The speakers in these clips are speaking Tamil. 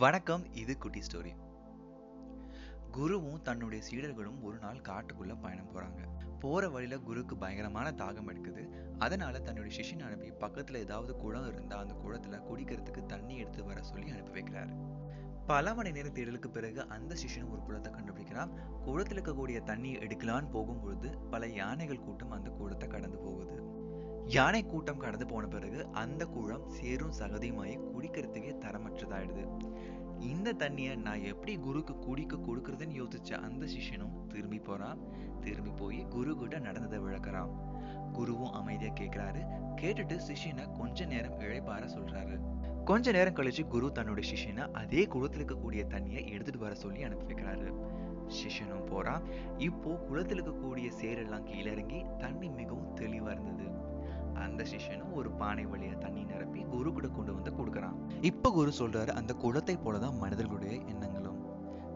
வணக்கம் இது குட்டி ஸ்டோரி. குருவும் தன்னுடைய சீடர்களும் ஒரு நாள் காட்டுக்குள்ள பயணம் போறாங்க. போற வழியில குருக்கு பயங்கரமான தாகம் எடுக்குது. அதனால தன்னுடைய சிஷ்யன் அனுப்பி பக்கத்துல ஏதாவது குளம் இருந்தா அந்த குளத்துல குடிக்கிறதுக்கு தண்ணி எடுத்து வர சொல்லி அனுப்பி வைக்கிறாரு. பல மணி நேர தேடலுக்கு பிறகு அந்த சிஷ்யனும் ஒரு குளத்தை கண்டுபிடிக்கிறான். குளத்துல இருக்கக்கூடிய தண்ணி எடுக்கலான்னு போகும்பொழுது பல யானைகள் கூட்டம் அந்த குளத்தை கடந்து போகுது. யானை கூட்டம் கடந்து போன பிறகு அந்த குளம் சேரும் சகதியுமாயி குடிக்கிறதுக்கே தரமற்றதாயிடுது. இந்த தண்ணியை நான் எப்படி குருக்கு குடிக்க கொடுக்கறதுன்னு யோசிச்ச அந்த சிஷ்யனும் திரும்பி போறான். திரும்பி போய் குரு கிட்ட நடந்ததை விளக்குறான். குருவும் அமைதியா கேக்குறாரு. கேட்டுட்டு சிஷ்யனை கொஞ்ச நேரம் இழைப்பார சொல்றாரு. கொஞ்ச நேரம் கழிச்சு குரு தன்னுடைய சிஷ்யனை அதே குளத்துல இருக்கக்கூடிய தண்ணியை எடுத்துட்டு வர சொல்லி அனுப்பி வைக்கிறாரு. சிஷ்யனும் போறான். இப்போ குளத்துல இருக்கக்கூடிய சேரெல்லாம் கீழே இறங்கி தண்ணி மிகவும் தெளிவா இருந்தது. அந்த சிஷ்யனும் ஒரு பானை வழியா தண்ணி நிரப்பி குரு கூட கொண்டு வந்து கொடுக்குறான் இப்போ குரு சொல்றாரு அந்த குளத்தை போலதான் மனிதர்களுடைய எண்ணங்களும்.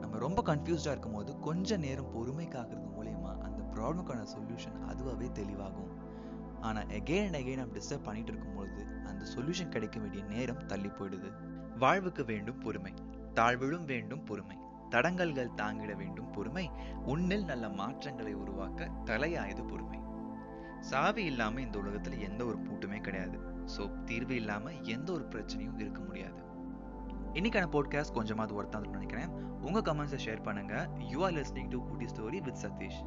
நம்ம ரொம்ப கன்ஃபியூஸ்டா இருக்கும் போது கொஞ்ச நேரம் பொறுமை காக்குறது மூலயமா அந்த ப்ராப்ளம்க்கான சொல்யூஷன் அதுவாகவே தெளிவாகும். ஆனா எகெயின் அண்ட் எகெயின் நம்ம டிஸ்டர்ப் பண்ணிட்டு இருக்கும்பொழுது அந்த சொல்யூஷன் கிடைக்க வேண்டிய நேரம் தள்ளி போயிடுது. வாழ்வுக்கு வேண்டும் பொறுமை தாழ்விலும் வேண்டும் பொறுமை தடங்கல்கள் தாங்கிட வேண்டும் பொறுமை உன்னில் நல்ல மாற்றங்களை உருவாக்க தலையாயது பொறுமை. சாவி இல்லாம இந்த உலகத்துல எந்த ஒரு பூட்டுமே கிடையாது. ஸோ தீர்வு இல்லாம எந்த ஒரு பிரச்சனையும் இருக்க முடியாது. இன்னைக்கான போட்காஸ்ட் கொஞ்சமாவது ஒருத்தான் நினைக்கிறேன். உங்க கமெண்ட்ஸை ஷேர் பண்ணுங்க. You are listening to kutti story with Satish